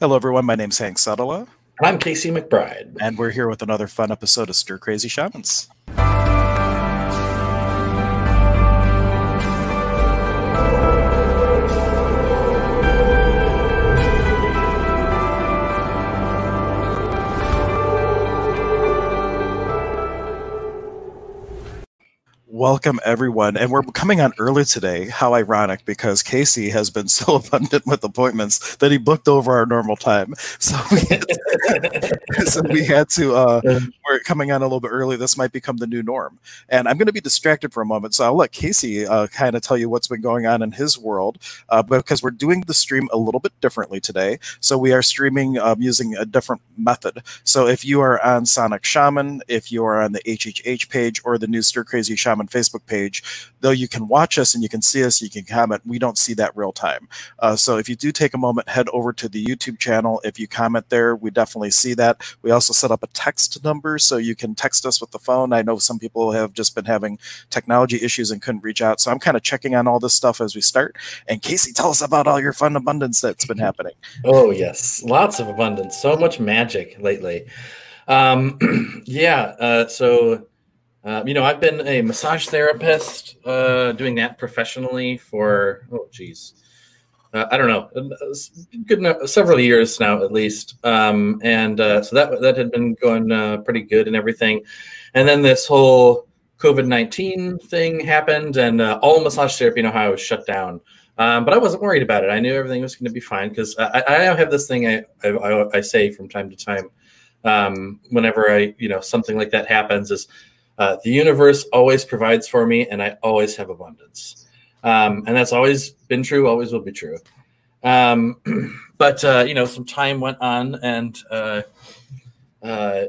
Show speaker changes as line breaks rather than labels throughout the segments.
Hello, everyone. My name's Hank Suttala.
And I'm Casey McBride.
And we're here with another fun episode of Stir Crazy Shamans. Welcome, everyone. And we're coming on early today. How ironic, because Casey has been so abundant with appointments that he booked over our normal time. So we had to, so we had to uh, we're coming on a little bit early. This might become the new norm. And I'm going to be distracted for a moment. So I'll let Casey uh, kind of tell you what's been going on in his world uh, because we're doing the stream a little bit differently today. So we are streaming um, using a different method. So if you are on Sonic Shaman, if you are on the HHH page or the new Stir Crazy Shaman Facebook page. Though you can watch us and you can see us, you can comment. We don't see that real time. Uh, so if you do take a moment, head over to the YouTube channel. If you comment there, we definitely see that. We also set up a text number so you can text us with the phone. I know some people have just been having technology issues and couldn't reach out. So I'm kind of checking on all this stuff as we start. And Casey, tell us about all your fun abundance that's been happening.
Oh, yes. Lots of abundance. So much magic lately. Um, yeah. Uh, so um, you know, I've been a massage therapist, uh, doing that professionally for oh, geez, uh, I don't know, good enough, several years now at least. Um, and uh, so that that had been going uh, pretty good and everything. And then this whole COVID nineteen thing happened, and uh, all massage therapy in Ohio was shut down. Um, but I wasn't worried about it. I knew everything was going to be fine because I, I have this thing I, I, I say from time to time um, whenever I you know something like that happens is uh, the universe always provides for me, and I always have abundance. Um, and that's always been true, always will be true. Um, but uh, you know, some time went on, and uh, uh,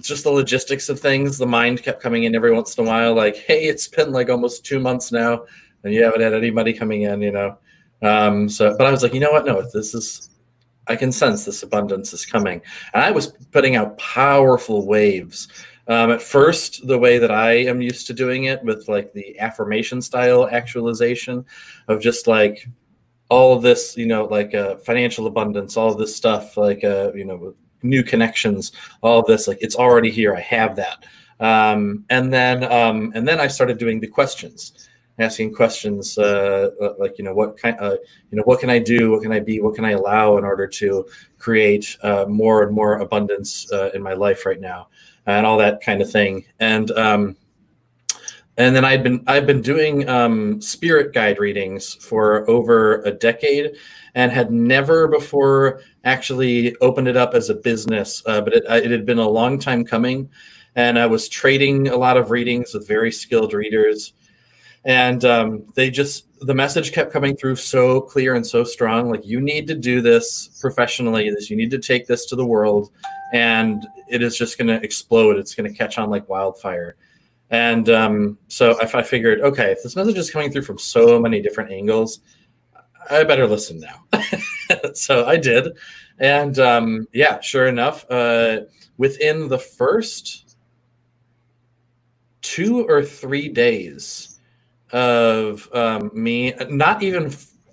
just the logistics of things. The mind kept coming in every once in a while, like, "Hey, it's been like almost two months now, and you haven't had anybody coming in," you know. Um, so, but I was like, you know what? No, this is I can sense this abundance is coming. And I was putting out powerful waves. Um, at first, the way that I am used to doing it with like the affirmation style actualization of just like all of this, you know, like uh, financial abundance, all of this stuff, like, uh, you know, new connections, all of this, like it's already here. I have that. Um, and then, um, and then I started doing the questions asking questions uh, uh, like you know what kind uh, you know what can I do? What can I be? What can I allow in order to create uh, more and more abundance uh, in my life right now? And all that kind of thing. And um, and then I've been I've been doing um, spirit guide readings for over a decade and had never before actually opened it up as a business uh, but it, it had been a long time coming. And I was trading a lot of readings with very skilled readers and um, they just the message kept coming through so clear and so strong like you need to do this professionally this you need to take this to the world and it is just going to explode. It's going to catch on like wildfire. And um, so if i figured okay if this message is coming through from so many different angles i better listen now. So i did. And um, yeah sure enough uh, within the first two or three days of um, me not even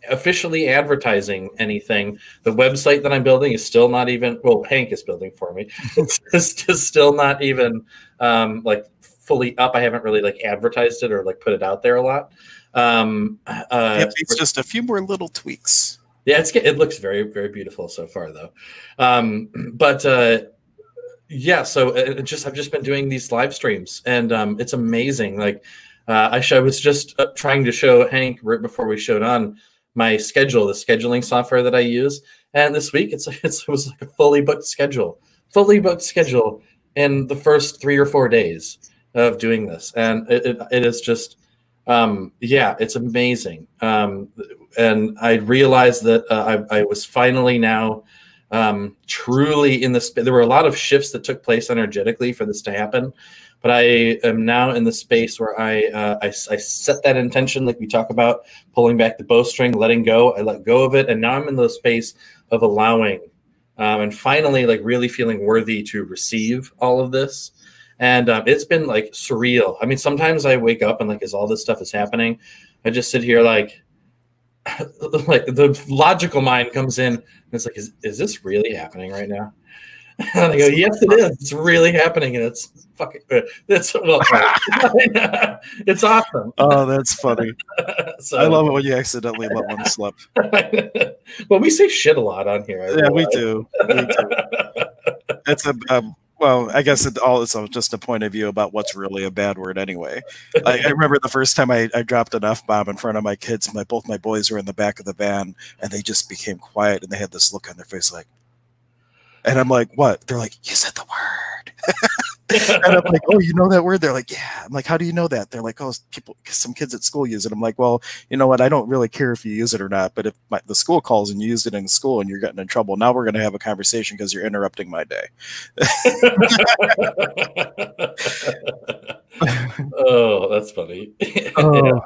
officially advertising anything. The website that I'm building is still not even well, Hank is building for me. it's just still not even um, like fully up. I haven't really like advertised it or like put it out there a lot. Um,
uh, yep, it's just a few more little tweaks.
Yeah, it's it looks very very beautiful so far though. Um, but uh, yeah, so it just I've just been doing these live streams and um, it's amazing. Like uh, I, I was just uh, trying to show Hank right before we showed on my schedule, the scheduling software that I use, and this week it's, it's it was like a fully booked schedule, fully booked schedule in the first three or four days of doing this, and it, it, it is just um, yeah, it's amazing. Um, and I realized that uh, I, I, was finally now um, truly in this. There were a lot of shifts that took place energetically for this to happen but I am now in the space where I, uh, I, I set that intention, like we talk about pulling back the bowstring, letting go. I let go of it, and now I'm in the space of allowing, um, and finally, like really feeling worthy to receive all of this. And um, it's been like surreal. I mean, sometimes I wake up and like as all this stuff is happening, I just sit here like, like the logical mind comes in and it's like, is, is this really happening right now? And I go, yes, it is. It's really happening, and it's fucking. It's well, it's awesome.
Oh, that's funny. so, I love it when you accidentally let one slip.
well, we say shit a lot on here.
I yeah, we do. we do. It's a um, well, I guess it all is just a point of view about what's really a bad word anyway. I, I, remember the first time I, I dropped an F bomb in front of my kids. My both my boys were in the back of the van, and they just became quiet, and they had this look on their face like, and I'm like, what? They're like, you said the word. and I'm like, oh, you know that word? They're like, yeah. I'm like, how do you know that? They're like, oh, people, some kids at school use it. I'm like, well, you know what? I don't really care if you use it or not. But if my, the school calls and you used it in school and you're getting in trouble, now we're going to have a conversation because you're interrupting my day.
oh, that's funny.
oh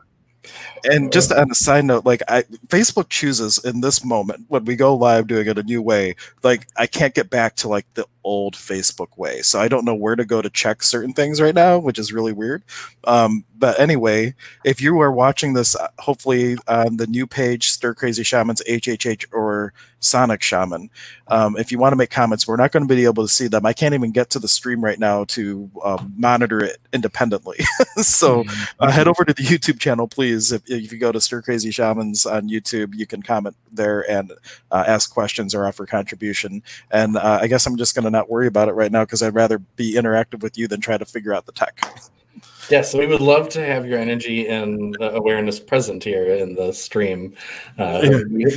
and just on a side note, like I Facebook chooses in this moment when we go live doing it a new way, like I can't get back to like the old Facebook way. So I don't know where to go to check certain things right now, which is really weird. Um, but anyway, if you are watching this, uh, hopefully on the new page, Stir Crazy Shamans, HHH or Sonic Shaman, um, if you want to make comments, we're not going to be able to see them. I can't even get to the stream right now to um, monitor it independently. so mm-hmm. uh, head over to the YouTube channel, please. If, if, you go to Stir Crazy Shamans on YouTube, you can comment there and uh, ask questions or offer contribution. And uh, I guess I'm just going to not worry about it right now because I'd rather be interactive with you than try to figure out the tech.
Yes, we would love to have your energy and awareness present here in the stream. Uh,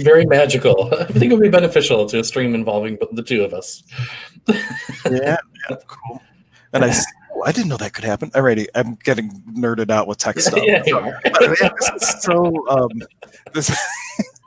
very magical. I think it would be beneficial to a stream involving the two of us.
yeah, yeah, cool. And I, I didn't know that could happen. Alrighty, I'm getting nerded out with tech stuff. yeah, so, so um, this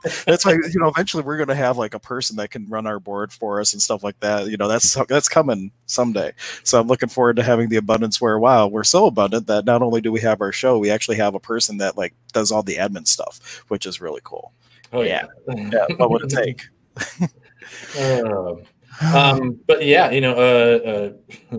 that's why you know eventually we're going to have like a person that can run our board for us and stuff like that you know that's that's coming someday. So i'm looking forward to having the abundance where wow we're so abundant that not only do we have our show we actually have a person that like does all the admin stuff which is really cool.
Oh yeah.
Yeah. What would it take?
Uh, um, but yeah you know uh, uh,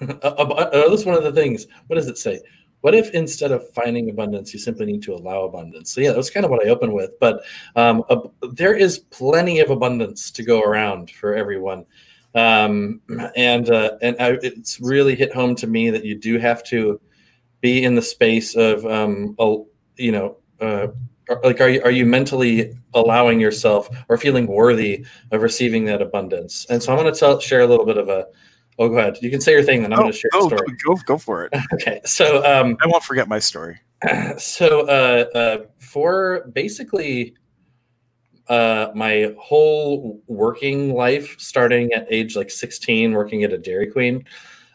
that's one of the things. What does it say? What if instead of finding abundance you simply need to allow abundance? So yeah that was kind of what i opened with but um, uh, there is plenty of abundance to go around for everyone. Um, and uh, and I, it's really hit home to me that you do have to be in the space of um, you know uh, like are you are you mentally allowing yourself or feeling worthy of receiving that abundance? And so i'm going to share a little bit of a Oh, go ahead. You can say your thing, then I'm oh, going to share oh, the story.
Go, go for it.
okay. So um,
I won't forget my story.
So uh, uh, for basically uh, my whole working life, starting at age like 16, working at a Dairy Queen,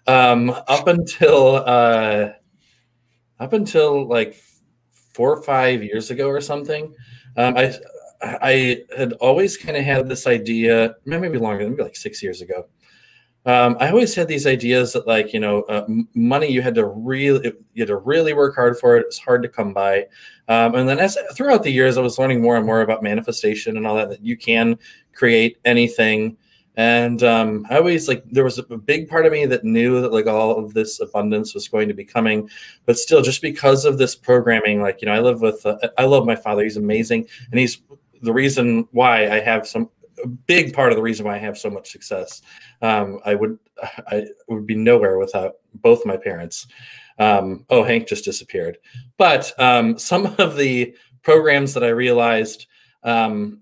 um, up until uh, up until like four or five years ago or something, um, I I had always kind of had this idea, maybe longer, maybe like six years ago, um, I always had these ideas that, like, you know, uh, money you had to really, you had to really work hard for it. It's hard to come by. Um, and then as throughout the years, I was learning more and more about manifestation and all that. That you can create anything. And um, I always like there was a big part of me that knew that like all of this abundance was going to be coming, but still, just because of this programming, like you know, I live with, uh, I love my father. He's amazing, and he's the reason why I have some a big part of the reason why I have so much success. Um, I would I would be nowhere without both my parents. Um, oh, Hank just disappeared. But um, some of the programs that I realized um,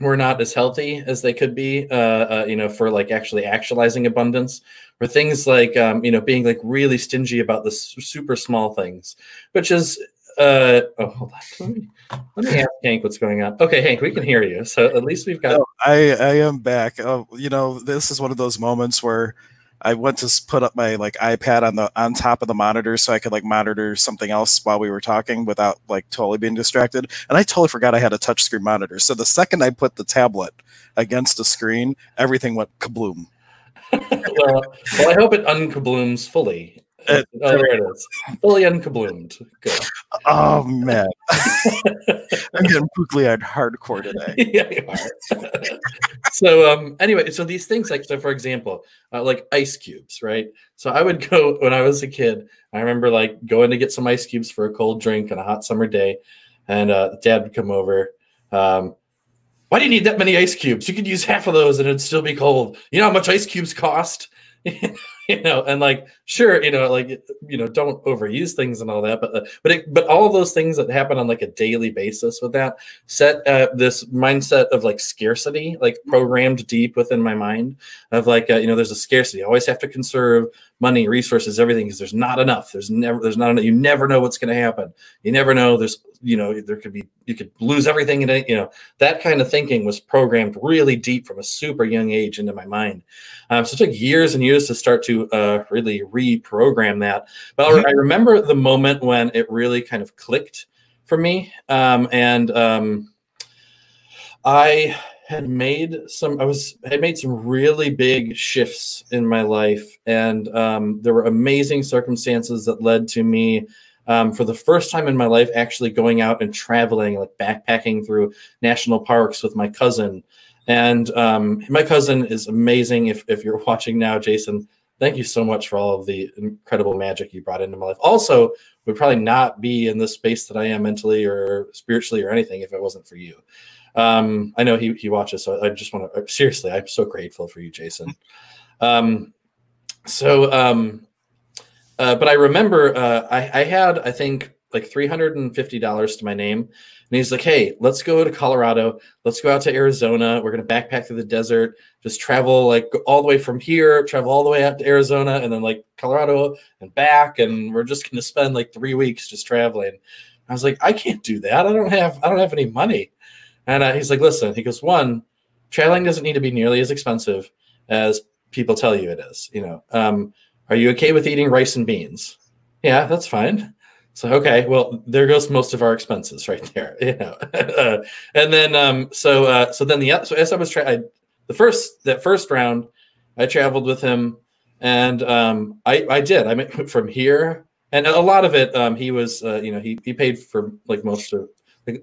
were not as healthy as they could be. Uh, uh, you know, for like actually actualizing abundance, or things like um, you know being like really stingy about the super small things, which is uh, oh, hold on. Let me, let me ask Hank what's going on. Okay, Hank, we can hear you. So at least we've got.
I I am back. Oh, you know, this is one of those moments where I went to put up my like iPad on the on top of the monitor so I could like monitor something else while we were talking without like totally being distracted. And I totally forgot I had a touchscreen monitor. So the second I put the tablet against the screen, everything went kabloom.
well, well, I hope it unkablooms fully oh, there it is. Fully unkabloomed. Good.
Oh man, I'm getting Pukliad hardcore today.
yeah, you are. so, um, anyway, so these things, like, so for example, uh, like ice cubes, right? So I would go when I was a kid. I remember like going to get some ice cubes for a cold drink on a hot summer day, and uh, Dad would come over Um, why do you need that many ice cubes? You could use half of those and it'd still be cold. You know how much ice cubes cost? you know, and like, sure, you know, like, you know, don't overuse things and all that, but, uh, but, it, but all of those things that happen on like a daily basis with that set uh, this mindset of like scarcity, like programmed deep within my mind of like, uh, you know, there's a scarcity. I always have to conserve money, resources, everything, because there's not enough. There's never, there's not enough. You never know what's going to happen. You never know. There's, you know, there could be, you could lose everything in it. You know, that kind of thinking was programmed really deep from a super young age into my mind. Um, so it took years and years to start to uh, really reprogram that. But mm-hmm. I remember the moment when it really kind of clicked for me. Um, and um, I had made some i was had made some really big shifts in my life and um, there were amazing circumstances that led to me um, for the first time in my life actually going out and traveling like backpacking through national parks with my cousin and um, my cousin is amazing if, if you're watching now jason thank you so much for all of the incredible magic you brought into my life also would probably not be in the space that i am mentally or spiritually or anything if it wasn't for you um, I know he he watches, so I just want to seriously. I'm so grateful for you, Jason. Um, so, um, uh, but I remember uh, I, I had I think like three hundred and fifty dollars to my name, and he's like, "Hey, let's go to Colorado. Let's go out to Arizona. We're gonna backpack through the desert. Just travel like all the way from here, travel all the way out to Arizona, and then like Colorado and back. And we're just gonna spend like three weeks just traveling." I was like, "I can't do that. I don't have I don't have any money." And uh, he's like, listen, he goes, one, traveling doesn't need to be nearly as expensive as people tell you it is. You know, um, are you okay with eating rice and beans? Yeah, that's fine. So okay, well, there goes most of our expenses right there. You know, and then um, so uh, so then the so as I was trying, the first that first round, I traveled with him, and um, I I did. I went from here, and a lot of it, um, he was uh, you know he he paid for like most of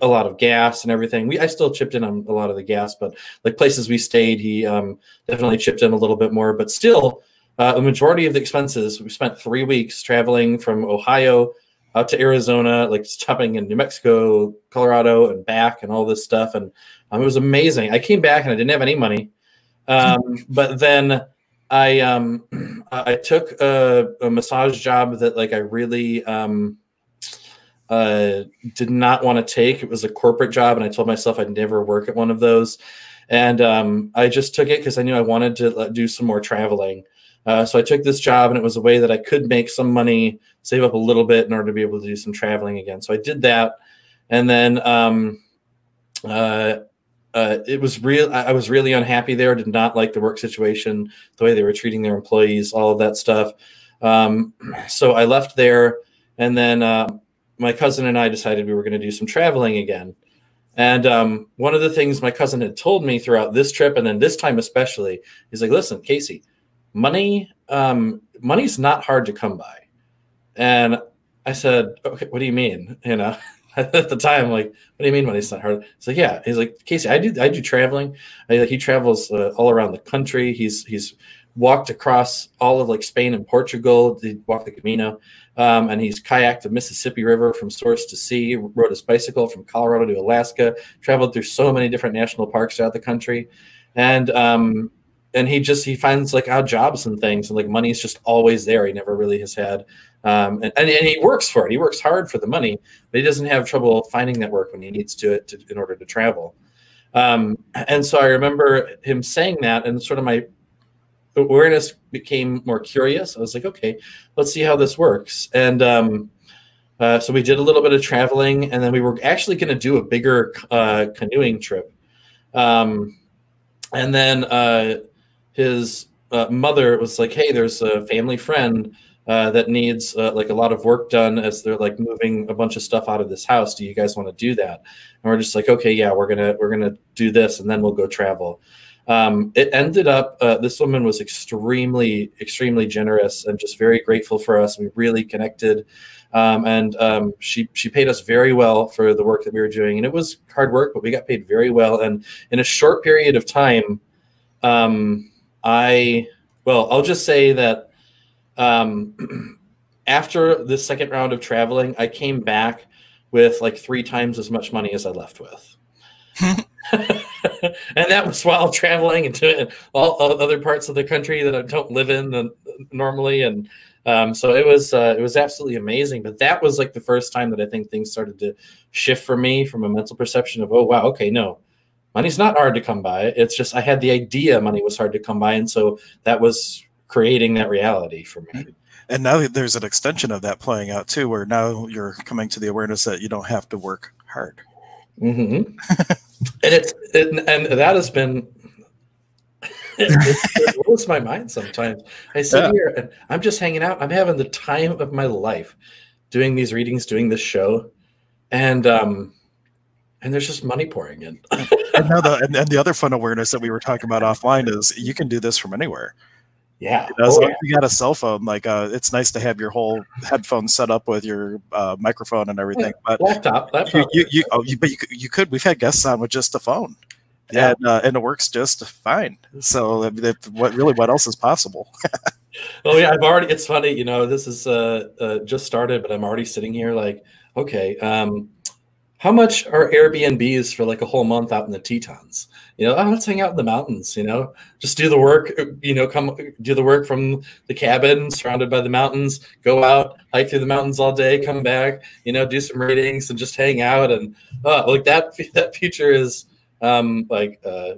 a lot of gas and everything. We I still chipped in on a lot of the gas, but like places we stayed, he um, definitely chipped in a little bit more. But still, uh, the majority of the expenses we spent three weeks traveling from Ohio out to Arizona, like stopping in New Mexico, Colorado, and back, and all this stuff. And um, it was amazing. I came back and I didn't have any money, um, but then I um, I took a, a, massage job that like I really um, uh, did not want to take. It was a corporate job, and I told myself I'd never work at one of those. And um, I just took it because I knew I wanted to do some more traveling. Uh, so I took this job, and it was a way that I could make some money, save up a little bit in order to be able to do some traveling again. So I did that, and then um, uh, uh, it was real. I was really unhappy there. Did not like the work situation, the way they were treating their employees, all of that stuff. Um, so I left there, and then uh, my cousin and I decided we were going to do some traveling again. And um, one of the things my cousin had told me throughout this trip, and then this time especially, he's like, "Listen, Casey, money, um, money's not hard to come by." And I said, "Okay, what do you mean?" You know, at the time, like, "What do you mean money's not hard?" He's like, "Yeah." He's like, "Casey, I do, I do traveling. I, like, he travels uh, all around the country. He's he's walked across all of like Spain and Portugal. He walked the Camino, um, and he's kayaked the Mississippi River from source to sea. Rode his bicycle from Colorado to Alaska. Traveled through so many different national parks throughout the country, and um, and he just he finds like odd jobs and things, and like money's just always there. He never really has had. Um, and, and, and, he works for it. He works hard for the money, but he doesn't have trouble finding that work when he needs to, to in order to travel. Um, and so I remember him saying that, and sort of my awareness became more curious. I was like, okay, let's see how this works. And um, uh, so we did a little bit of traveling, and then we were actually going to do a bigger uh, canoeing trip. Um, and then uh, his uh, mother was like, hey, there's a family friend. Uh, that needs uh, like a lot of work done as they're like moving a bunch of stuff out of this house. Do you guys want to do that? And we're just like, okay, yeah, we're gonna we're gonna do this, and then we'll go travel. Um, it ended up, uh, this woman was extremely, extremely generous and just very grateful for us. We really connected. Um, and um, she she paid us very well for the work that we were doing, and it was hard work, but we got paid very well. And in a short period of time, um, I well, I'll just say that um, after the second round of traveling, I came back with like three times as much money as I left with. and that was while traveling into all other parts of the country that I don't live in normally. And um, so it was uh, it was absolutely amazing. But that was like the first time that I think things started to shift for me from a mental perception of oh wow okay no money's not hard to come by. It's just I had the idea money was hard to come by, and so that was creating that reality for me.
And now there's an extension of that playing out too, where now you're coming to the awareness that you don't have to work hard.
Mm-hmm. and it's it, and that has been it, it, blows my mind sometimes. I sit yeah. here and I'm just hanging out. I'm having the time of my life doing these readings, doing this show, and um, and there's just money pouring in.
and, now the, and, and, the other fun awareness that we were talking about offline is you can do this from anywhere.
Yeah.
You know, as oh, yeah. you got a cell phone, like uh, it's nice to have your whole headphone set up with your uh, microphone and everything. But
laptop, laptop.
You, you, you, oh, you, but you, you could. We've had guests on with just a phone. Yeah, and, uh, and it works just fine. So, what really, what else is possible?
oh yeah, I've already. It's funny, you know. This is uh, uh, just started, but I'm already sitting here like, okay, um, how much are Airbnbs for like a whole month out in the Tetons? You know, oh, let's hang out in the mountains. You know, just do the work. You know, come do the work from the cabin, surrounded by the mountains. Go out, hike through the mountains all day, come back. You know, do some readings and just hang out. And uh, like that, that future is um, like uh,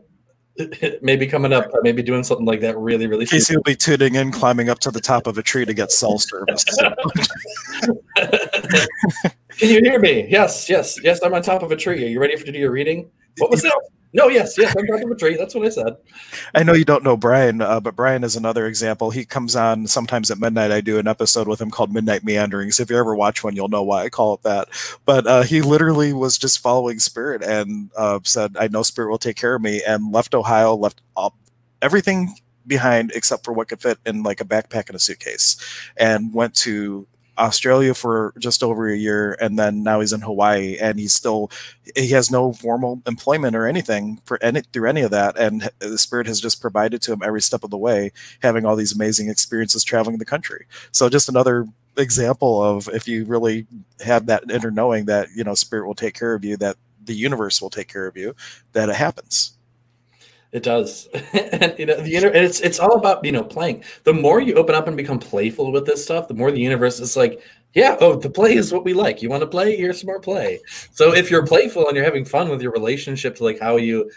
maybe coming up, maybe doing something like that really, really
Casey will be tuning in, climbing up to the top of a tree to get cell service.
Can you hear me? Yes, yes, yes. I'm on top of a tree. Are you ready for to do your reading? What was that? No, yes, yes. I'm on top of a tree. That's what I said.
I know you don't know Brian, uh, but Brian is another example. He comes on sometimes at midnight. I do an episode with him called Midnight Meanderings. If you ever watch one, you'll know why I call it that. But uh, he literally was just following Spirit and uh, said, "I know Spirit will take care of me," and left Ohio, left all, everything behind except for what could fit in like a backpack and a suitcase, and went to Australia for just over a year, and then now he's in Hawaii, and he's still he has no formal employment or anything for any through any of that, and the spirit has just provided to him every step of the way, having all these amazing experiences traveling the country. So just another example of if you really have that inner knowing that you know spirit will take care of you, that the universe will take care of you, that it happens.
It does, and you know the inter- it's it's all about you know playing. The more you open up and become playful with this stuff, the more the universe is like, yeah, oh, the play is what we like. You want to play? Here's some more play. So if you're playful and you're having fun with your relationship to like how you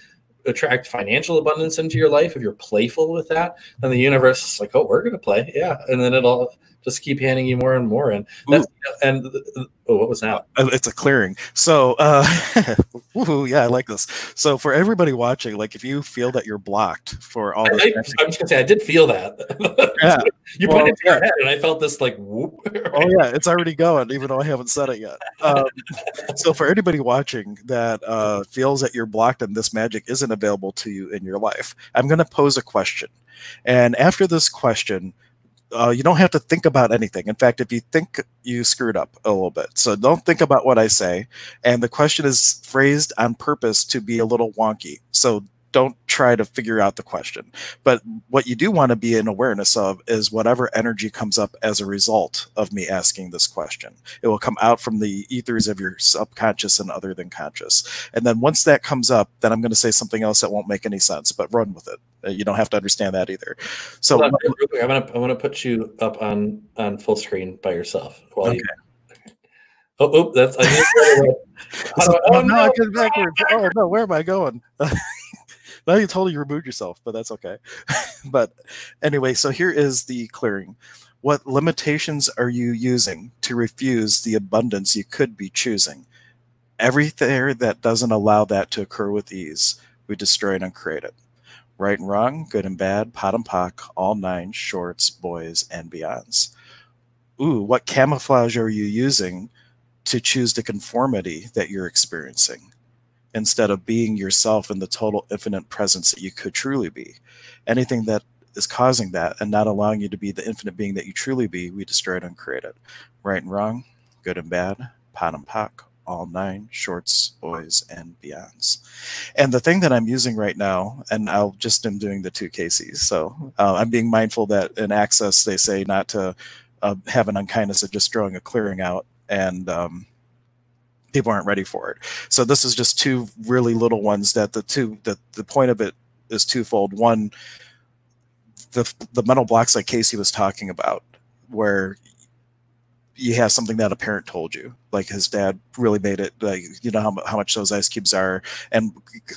attract financial abundance into your life, if you're playful with that, then the universe is like, oh, we're gonna play, yeah, and then it'll just keep handing you more and more. And that's, and oh, what was that?
Uh, it's a clearing. So, uh, woohoo, yeah, I like this. So, for everybody watching, like if you feel that you're blocked for all, I,
I, I was gonna say I did feel that. Yeah, you well, pointed to your head, and I felt this like whoop.
oh yeah, it's already going, even though I haven't said it yet. Um, so, for anybody watching that uh, feels that you're blocked and this magic isn't available to you in your life, I'm going to pose a question. And after this question, uh, you don't have to think about anything. In fact, if you think you screwed up a little bit, so don't think about what I say. And the question is phrased on purpose to be a little wonky. So don't try to figure out the question. But what you do want to be in awareness of is whatever energy comes up as a result of me asking this question. It will come out from the ethers of your subconscious and other than conscious. And then once that comes up, then I'm going to say something else that won't make any sense, but run with it. Uh, you don't have to understand that either. So
on, I'm going to, I'm going to put you up on, on full screen by yourself. While okay. You, oh, oh, that's, I
so, oh, oh, no, no, I get backwards. Oh, no, where am I going? now you totally removed yourself, but that's okay. but anyway, so here is the clearing. What limitations are you using to refuse the abundance you could be choosing? Everything that doesn't allow that to occur with ease, we destroy and uncreate it. Right and wrong, good and bad, POD and POC, all nine, shorts, boys, and beyonds. Ooh, what camouflage are you using to choose the conformity that you're experiencing? Instead of being yourself in the total infinite presence that you could truly be. Anything that is causing that and not allowing you to be the infinite being that you truly be, we destroy it and create it. Right and wrong, good and bad, POD and POC, all nine, shorts, boys, and beyonds. And the thing that I'm using right now, and I'll just am doing the two cases. So uh, I'm being mindful that in access, they say not to uh, have an unkindness of just throwing a clearing out. And um, people aren't ready for it. So this is just two really little ones that the two that the point of it is twofold. One, the the mental blocks like Casey was talking about, where you have something that a parent told you, like his dad really made it, like you know how, how much those ice cubes are, and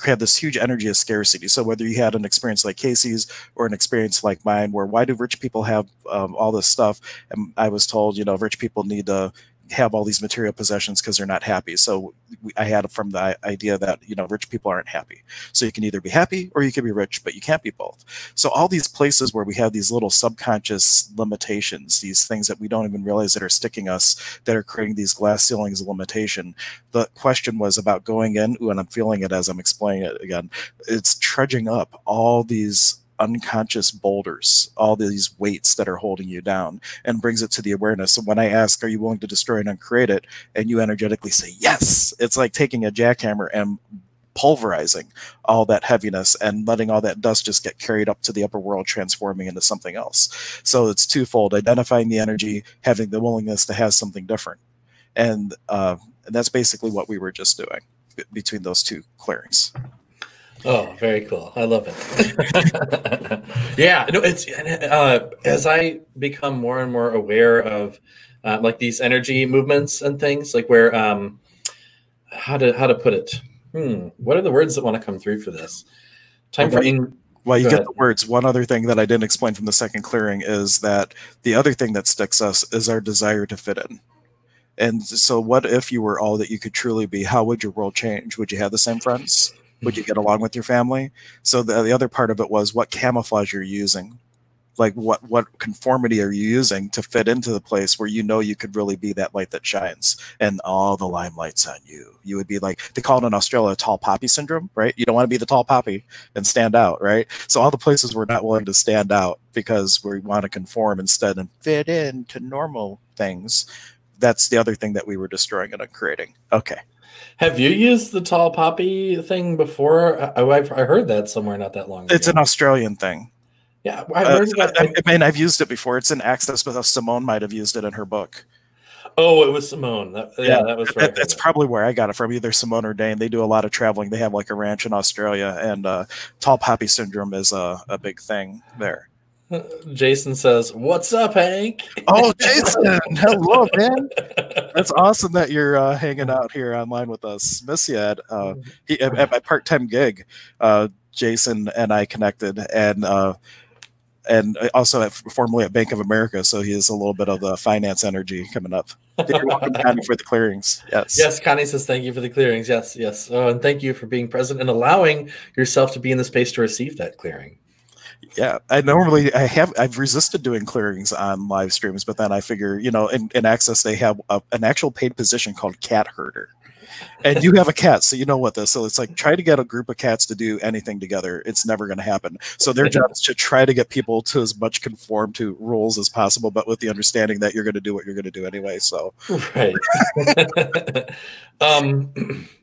had this huge energy of scarcity. So whether you had an experience like Casey's or an experience like mine, where why do rich people have um, all this stuff? And I was told, you know, rich people need to have all these material possessions because they're not happy. So we, I had from the idea that you know rich people aren't happy. So you can either be happy or you can be rich, but you can't be both. So all these places where we have these little subconscious limitations, these things that we don't even realize that are sticking us, that are creating these glass ceilings of limitation. The question was about going in, and I'm feeling it as I'm explaining it again. It's trudging up all these unconscious boulders, all these weights that are holding you down, and brings it to the awareness. And when I ask, Are you willing to destroy and uncreate it? and you energetically say, Yes, it's like taking a jackhammer and pulverizing all that heaviness and letting all that dust just get carried up to the upper world, transforming into something else. So it's twofold identifying the energy, having the willingness to have something different. And, uh, and that's basically what we were just doing between those two clearings.
Oh, very cool. I love it. yeah, no, it's uh, as I become more and more aware of uh, like these energy movements and things, like where um, how to how to put it. Hmm, what are the words that want to come through for this? Time for in.
Well, you Go get ahead. the words. One other thing that I didn't explain from the second clearing is that the other thing that sticks us is our desire to fit in. And so, what if you were all that you could truly be? How would your world change? Would you have the same friends? Would you get along with your family? So the, the other part of it was what camouflage you're using. Like what what conformity are you using to fit into the place where you know you could really be that light that shines and all the limelight's on you? You would be like they call it in australia tall poppy syndrome right? You don't want to be the tall poppy and stand out right? So all the places we're not willing to stand out because we want to conform instead and fit into normal things that's the other thing that we were destroying and creating okay
have you used the tall poppy thing before? I, I've, I heard that somewhere not that long
ago. It's an Australian thing.
Yeah, I,
uh, I, I, mean, I've used it before. It's in Access, but Simone might have used it in her book.
Oh, it was Simone. That, yeah, yeah, that was right.
That's probably where I got it from, either Simone or Dane. They do a lot of traveling. They have like a ranch in Australia, and uh, tall poppy syndrome is a, a big thing there.
Jason says, "What's up, Hank?"
Oh, Jason, hello, man. That's awesome that you're uh, hanging out here online with us. Miss you at, uh, he, at, my part-time gig. Uh, Jason and I connected, and uh, and also at, formerly at Bank of America, so he has a little bit of the finance energy coming up. You're welcome, Connie, for the clearings. Yes.
Yes, Connie says thank you for the clearings. Yes, yes. Oh, and thank you for being present and allowing yourself to be in the space to receive that clearing.
Yeah, I normally I have I've resisted doing clearings on live streams, but then I figure you know in, in Access they have a, an actual paid position called cat herder, and you have a cat, so you know what this. So it's like try to get a group of cats to do anything together. It's never going to happen. So their job is to try to get people to as much conform to rules as possible, but with the understanding that you're going to do what you're going to do anyway. So
right. um.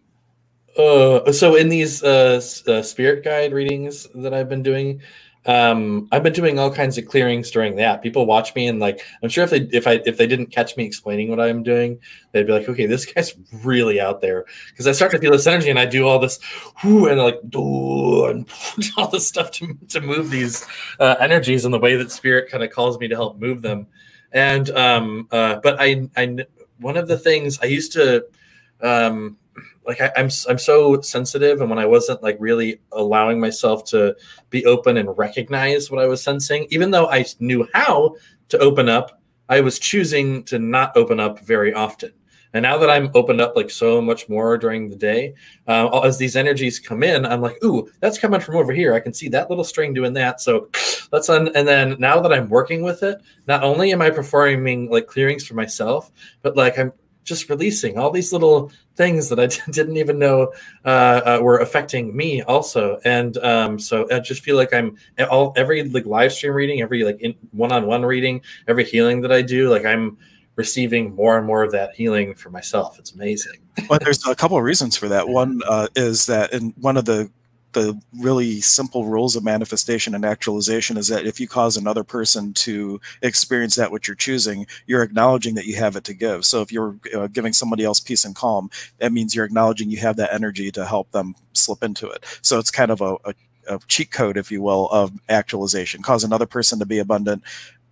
Uh, so in these uh, uh, spirit guide readings that I've been doing, um, I've been doing all kinds of clearings during that. People watch me and like I'm sure if they if I if they didn't catch me explaining what I'm doing, they'd be like, okay, this guy's really out there. Because I start to feel this energy and I do all this whoo, and like and all this stuff to, to move these uh, energies in the way that spirit kind of calls me to help move them. And um uh, but I I one of the things I used to um like I, am I'm, I'm so sensitive and when i wasn't like really allowing myself to be open and recognize what i was sensing even though i knew how to open up i was choosing to not open up very often. And now that i'm opened up like so much more during the day uh, as these energies come in i'm like ooh that's coming from over here. I can see that little string doing that. So let's and then now that i'm working with it not only am i performing like clearings for myself but like i'm just releasing all these little things that I didn't even know uh, uh, were affecting me also. And um, so I just feel like I'm all every like live stream reading, every like one-on-one reading, every healing that I do, like I'm receiving more and more of that healing for myself. It's amazing.
well, there's a couple of reasons for that. One uh, is that in one of the the really simple rules of manifestation and actualization is that if you cause another person to experience that what you're choosing, you're acknowledging that you have it to give. So if you're uh, giving somebody else peace and calm, that means you're acknowledging you have that energy to help them slip into it. So it's kind of a, a, a cheat code, if you will, of actualization. Cause another person to be abundant,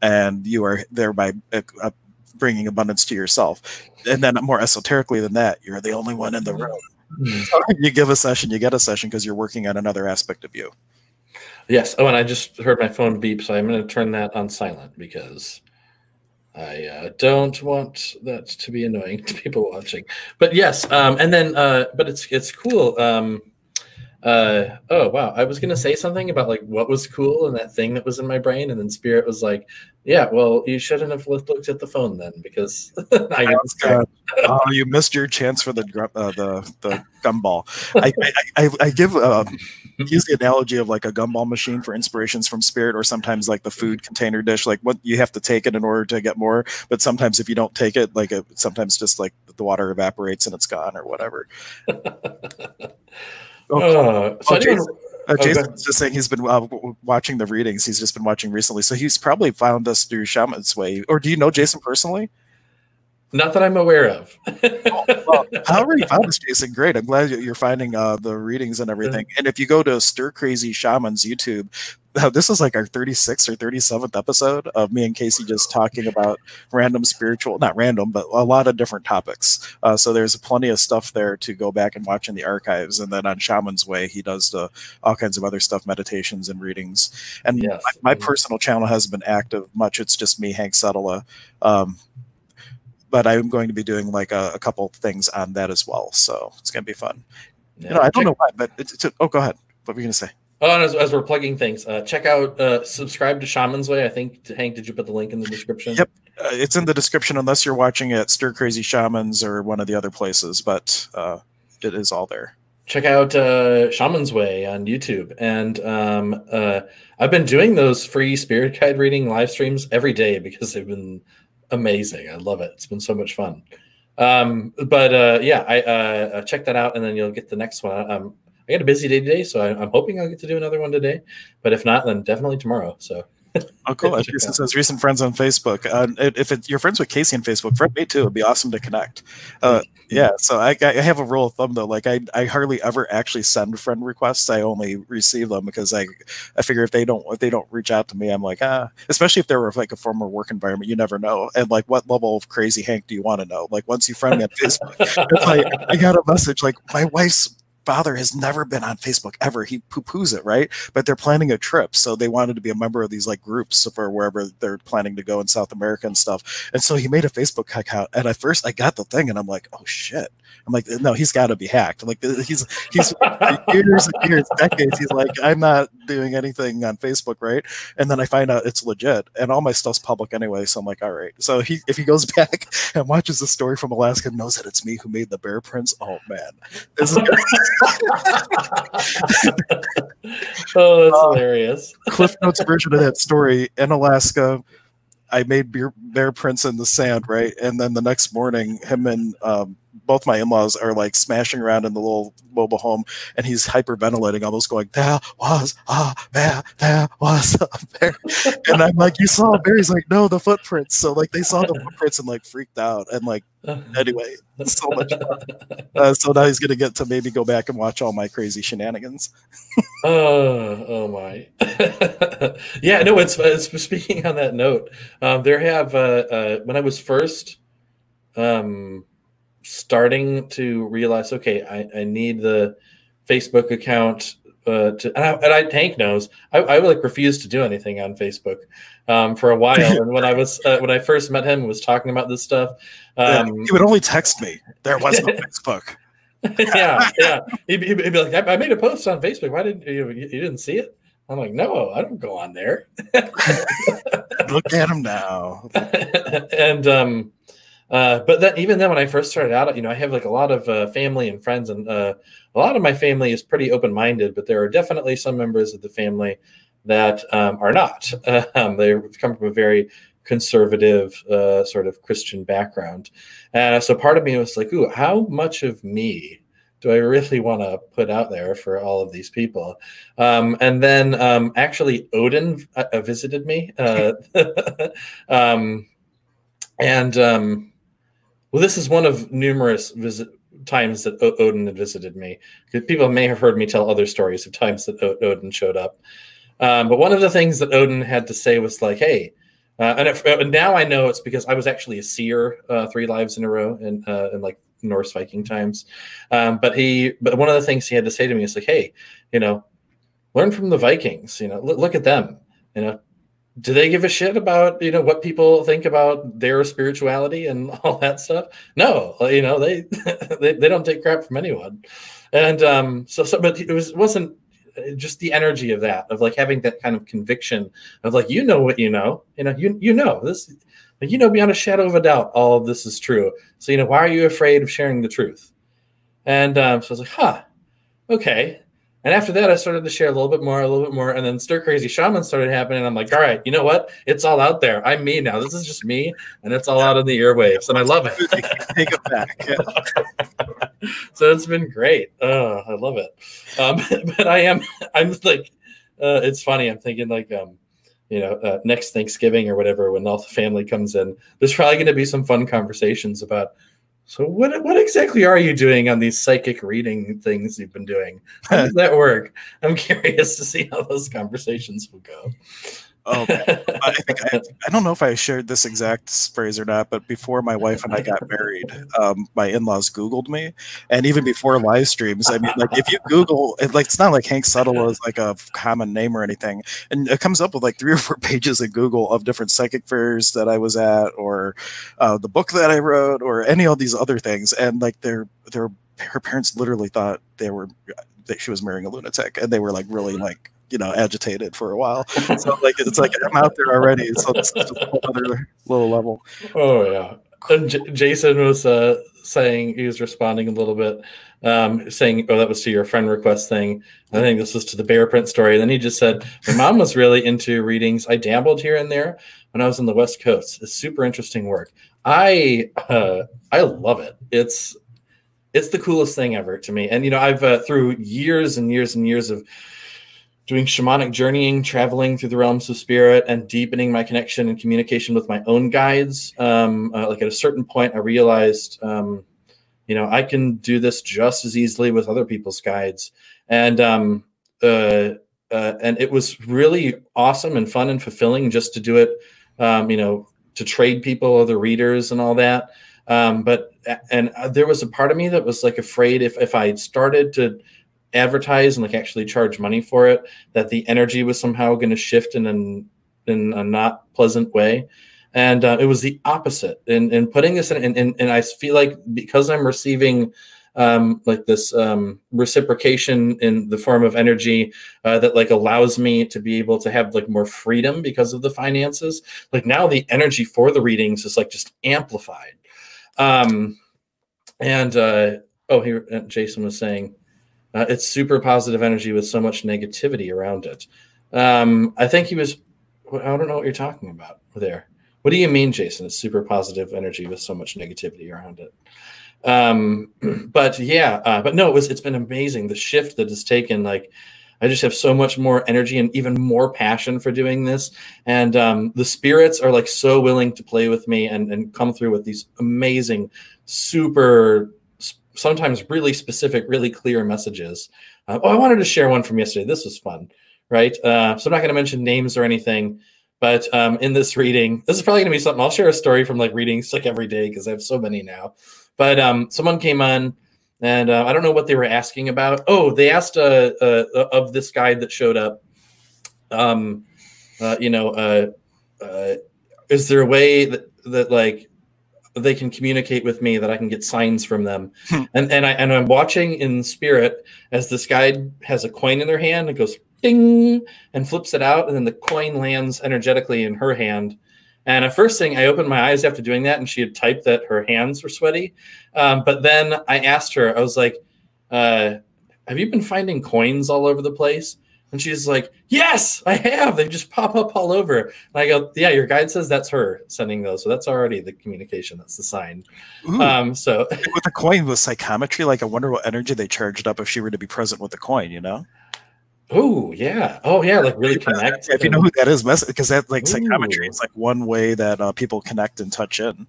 and you are thereby uh, uh, bringing abundance to yourself. And then more esoterically than that, you're the only one in the room you give a session, you get a session because you're working on another aspect of you.
Yes. Oh, and I just heard my phone beep, so I'm going to turn that on silent because I uh, don't want that to be annoying to people watching. But yes, um, and then, uh, but it's it's cool. Um, uh, oh wow, I was gonna say something about like what was cool and that thing that was in my brain, and then Spirit was like, "Yeah, well, you shouldn't have looked at the phone then because I
uh, oh, you missed your chance for the uh, the the gumball." I, I, I, I give um, use the analogy of like a gumball machine for inspirations from Spirit, or sometimes like the food container dish, like what you have to take it in order to get more. But sometimes if you don't take it, like it, sometimes just like the water evaporates and it's gone or whatever. Oh, uh, so oh, Jason, uh, Jason's just saying he's been uh, watching the readings. He's just been watching recently, so he's probably found us through Shaman's Way. Or do you know Jason personally?
Not that I'm aware of.
well, however you found this, Jason, great. I'm glad you're finding uh, the readings and everything. And if you go to Stir Crazy Shamans YouTube, this is like our 36th or 37th episode of me and Casey just talking about random spiritual, not random, but a lot of different topics. Uh, so there's plenty of stuff there to go back and watch in the archives. And then on Shaman's Way, he does the, all kinds of other stuff, meditations and readings. And yes. my, my, personal channel hasn't been active much. It's just me, Hank Settela. Um, but I'm going to be doing like a, a couple things on that as well. So it's going to be fun. Yeah. You know, I don't know why, but it's, it's, oh, go ahead. What were you going to say?
Oh, and as, as we're plugging things, uh, check out, uh, subscribe to Shaman's Way. I think, Hank, did you put the link in the description?
Yep. Uh, it's in the description unless you're watching at Stir Crazy Shamans or one of the other places, but uh, it is all there.
Check out uh, Shaman's Way on YouTube. And um, uh, I've been doing those free spirit guide reading live streams every day because they've been amazing. I love it. It's been so much fun. Um, but uh, yeah, I uh, check that out and then you'll get the next one. Um, I got a busy day today, so I, am hoping I'll get to do another one today. But if not, then definitely tomorrow. So.
Oh, cool! Jason says recent friends on Facebook. Uh, if it, you're friends with Casey on Facebook, friend me too. It'd be awesome to connect. Uh, yeah. So I, I have a rule of thumb though. Like I, I hardly ever actually send friend requests. I only receive them because I, I figure if they don't, if they don't reach out to me, I'm like, ah. Especially if they were like a former work environment, you never know. And like, what level of crazy Hank do you want to know? Like, once you friend me on Facebook, it's like I got a message like my wife's father has never been on Facebook ever. He poo poos it, right? But they're planning a trip. So they wanted to be a member of these like groups for wherever they're planning to go in South America and stuff. And so he made a Facebook account. And at first I got the thing and I'm like, oh shit. I'm like, no, he's got to be hacked. I'm like, he's he's years and years, decades. He's like, I'm not doing anything on Facebook, right? And then I find out it's legit, and all my stuff's public anyway. So I'm like, all right. So he, if he goes back and watches the story from Alaska, knows that it's me who made the bear prints. Oh man, this is
oh, that's hilarious.
Cliff Notes version of that story in Alaska. I made bear, bear prints in the sand, right? And then the next morning, him and um, both my in-laws are like smashing around in the little mobile home and he's hyperventilating almost going there was a bear there was a bear. And i'm like you saw a bear. He's like no the footprints. So like they saw the footprints and like freaked out and like anyway so much fun. Uh, so now he's gonna get to maybe go back and watch all my crazy shenanigans.
Oh oh my. Yeah no it's, it's speaking on that note um, there have uh, uh, when i was first um starting to realize, okay, I, I need the Facebook account uh, to, and I, and I Hank knows I, I like refused to do anything on Facebook um, for a while. and when I was uh, when I first met him, was talking about this stuff. Um,
yeah, he would only text me. There was no Facebook.
yeah, yeah. He'd, he'd, be like, I, I, made a post on Facebook. Why didn't you? You didn't see it? I'm like, no, I don't go on there.
Look at him now.
and um, uh, but then, even then, when I first started out, you know, I have like a lot of uh, family and friends, and uh, a lot of my family is pretty open minded. But there are definitely some members of the family that um, are not. Um, they come from a very conservative uh, sort of Christian background, and so part of me was like, "Ooh, how much of me do I really want to put out there for all of these people? Um, and then um, actually, Odin uh, uh visited me. Uh, um, and um, well, this is one of numerous visit times that o- Odin had visited me. People may have heard me tell other stories of times that o- Odin showed up. Um, but one of the things that Odin had to say was like, "Hey," uh, and, if, and, now I know it's because I was actually a seer uh, three lives in a row in, uh, in like Norse Viking times. Um, but he, but one of the things he had to say to me is like, "Hey, you know, learn from the Vikings. You know, look, look at them. You know, do they give a shit about you know what people think about their spirituality and all that stuff? No you know they they, they don't take crap from anyone. And um so so but it was wasn't just the energy of that of like having that kind of conviction of like you know what you know you know you you know this you know beyond a shadow of a doubt all of this is true. So you know why are you afraid of sharing the truth? And um, so i was like huh okay and after that, I started to share a little bit more, a little bit more, and then Stir Crazy Shaman started happening. I'm like, all right, you know what? It's all out there. I'm me now. This is just me, and it's all out in the airwaves, and I love it. Take it back. Yeah. so it's been great. Oh, I love it. Um, but I am, I'm like, uh, it's funny. I'm thinking like, um, you know, uh, next Thanksgiving or whatever, when all the family comes in, there's probably going to be some fun conversations about so what what exactly are you doing on these psychic reading things you've been doing? How does that work? I'm curious to see how those conversations will go.
Oh, I think I, I, don't know if I shared this exact phrase or not, but before my wife and I got married, um, my in-laws Googled me, and even before live streams, I mean, like if you Google, it, like it's not like Hank Settle is like a common name or anything, and it comes up with like three or four pages in Google of different psychic fairs that I was at, or uh, the book that I wrote, or any of these other things, and like they're they're her parents literally thought they were that she was marrying a lunatic, and they were like really like you know agitated for a while. So like it's like I'm out there already. So it's another little level.
Oh yeah. J- Jason was uh, saying he was responding a little bit, um, saying, "Oh, that was to your friend request thing." I think this was to the bear print story. And then he just said, "My mom was really into readings. I dabbled here and there when I was on the West Coast. It's super interesting work. I uh, I love it. It's it's the coolest thing ever to me. And you know, I've uh, through years and years and years of doing shamanic journeying, traveling through the realms of spirit, and deepening my connection and communication with my own guides. Um, uh, like at a certain point, I realized, um, you know, I can do this just as easily with other people's guides, and um, uh, uh, and it was really awesome and fun and fulfilling just to do it. Um, you know, to trade people, other readers, and all that. Um, but and uh, there was a part of me that was like afraid if if I started to advertise and like actually charge money for it, that the energy was somehow going to shift in an in a not pleasant way. And uh, it was the opposite. And, and putting this in, and, and, I feel like because I'm receiving um, like this um, reciprocation in the form of energy uh, that like allows me to be able to have like more freedom because of the finances. Like now the energy for the readings is like just amplified. Um, and uh, oh, here uh, Jason was saying uh, it's super positive energy with so much negativity around it. Um, I think he was. I don't know what you're talking about there. What do you mean, Jason? It's super positive energy with so much negativity around it. Um, but yeah, uh, but no, it was. It's been amazing the shift that has taken. Like, I just have so much more energy and even more passion for doing this. And um, the spirits are like so willing to play with me and and come through with these amazing, super sometimes really specific, really clear messages. Uh, oh, I wanted to share one from yesterday. This was fun, right? Uh, so I'm not going to mention names or anything, but um, in this reading, this is probably going to be something. I'll share a story from like readings like every day because I have so many now. But um, someone came on, and uh, I don't know what they were asking about. Oh, they asked uh, uh, uh of this guide that showed up. Um, you know, is there a way that that like they can communicate with me that I can get signs from them. Hmm. and and I and I'm watching in spirit as this guy has a coin in their hand and goes ding and flips it out and then the coin lands energetically in her hand. And at first thing I opened my eyes after doing that and she had typed that her hands were sweaty. Um, but then I asked her, I was like, uh, have you been finding coins all over the place? And she's like, Yes, I have. They just pop up all over. And I go, Yeah, your guide says that's her sending those. So that's already the communication. That's the sign.
Ooh,
Um, so
with the coin with psychometry, like I wonder what energy they charged up if she were to be present with the coin, you know?
oh yeah. Oh yeah, like really connect.
If you know who that is, because that like psychometry
Ooh.
is like one way that uh, people connect and touch in,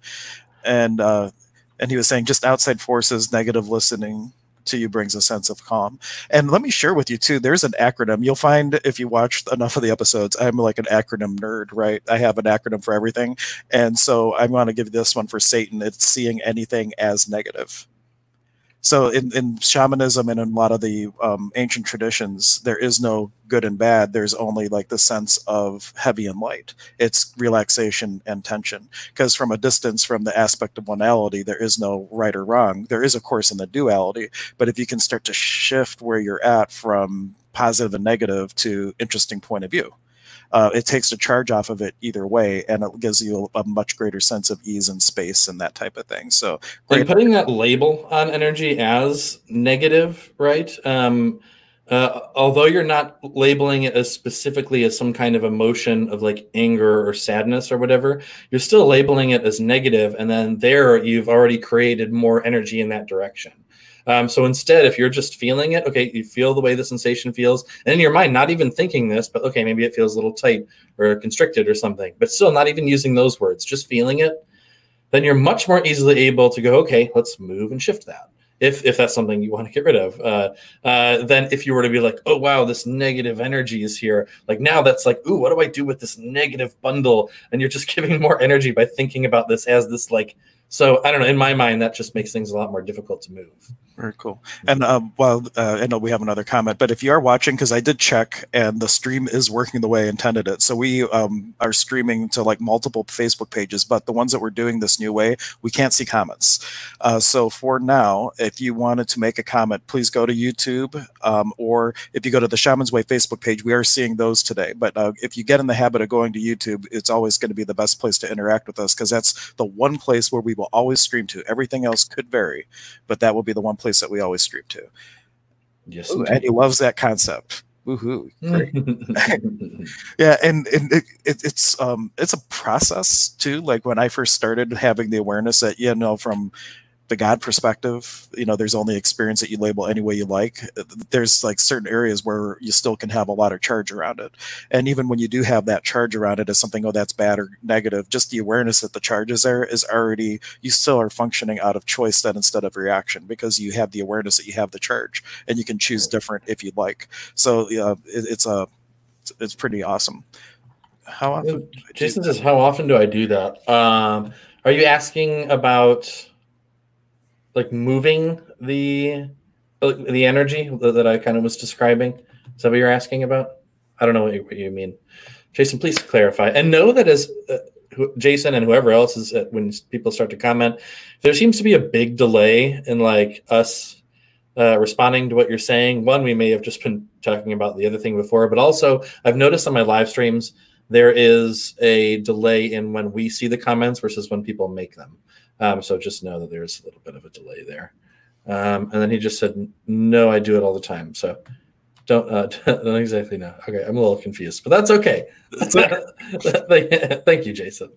and uh, and he was saying just outside forces, negative listening to you brings a sense of calm. And let me share with you too. There's an acronym you'll find if you watch enough of the episodes. I'm like an acronym nerd, right? I have an acronym for everything, and so I'm going to give this one for Satan. It's seeing anything as negative. So in, in shamanism and in a lot of the um, ancient traditions, there is no good and bad. There's only like the sense of heavy and light. It's relaxation and tension. Because from a distance, from the aspect of monality, there is no right or wrong. There is, of course, in the duality. But if you can start to shift where you're at from positive and negative to interesting point of view, uh, it takes the charge off of it either way, and it gives you a, a much greater sense of ease and space and that type of thing. So
like putting that label on energy as negative, right? Um, uh, although you're not labeling it as specifically as some kind of emotion of like anger or sadness or whatever, you're still labeling it as negative, and then there you've already created more energy in that direction. Um, so instead, if you're just feeling it, okay, you feel the way the sensation feels, and in your mind, not even thinking this, but okay, maybe it feels a little tight or constricted or something, but still not even using those words, just feeling it, then you're much more easily able to go, okay, let's move and shift that. If, if that's something you want to get rid of, uh, uh, then if you were to be like, oh wow, this negative energy is here, like now that's like, ooh, what do I do with this negative bundle? And you're just giving more energy by thinking about this as this like so I don't know. In my mind, that just makes things a lot more difficult to move.
Very cool. And um, well, uh, I know we have another comment, but if you are watching, because I did check, and the stream is working the way I intended it. So we um, are streaming to like multiple Facebook pages, but the ones that we're doing this new way, we can't see comments. Uh, so for now, if you wanted to make a comment, please go to YouTube, um, or if you go to the Shaman's Way Facebook page, we are seeing those today. But uh, if you get in the habit of going to YouTube, it's always going to be the best place to interact with us because that's the one place where we always stream to. Everything else could vary, but that will be the one place that we always stream to.
Yes,
Ooh, and he loves that concept. Woohoo! Yeah, and and it, it, it's um it's a process too. Like when I first started having the awareness that you know from the God perspective, you know, there's only experience that you label any way you like. There's like certain areas where you still can have a lot of charge around it. And even when you do have that charge around it as something, oh, that's bad or negative, just the awareness that the charge is there is already, you still are functioning out of choice then instead of reaction because you have the awareness that you have the charge and you can choose different if you'd like. So yeah, it, it's a, it's pretty awesome. How often?
Jason says, how often do I do that? Um, are you asking about like moving the the energy that I kind of was describing. Is that what you're asking about? I don't know what you, what you mean. Jason, please clarify. And know that as uh, Jason and whoever else is uh, when people start to comment, there seems to be a big delay in like us uh, responding to what you're saying. One, we may have just been talking about the other thing before, but also I've noticed on my live streams there is a delay in when we see the comments versus when people make them. Um, so just know that there's a little bit of a delay there. Um, and then he just said, "No, I do it all the time." So don't uh, don't exactly know. Okay, I'm a little confused, but that's okay. That's okay. Thank you, Jason.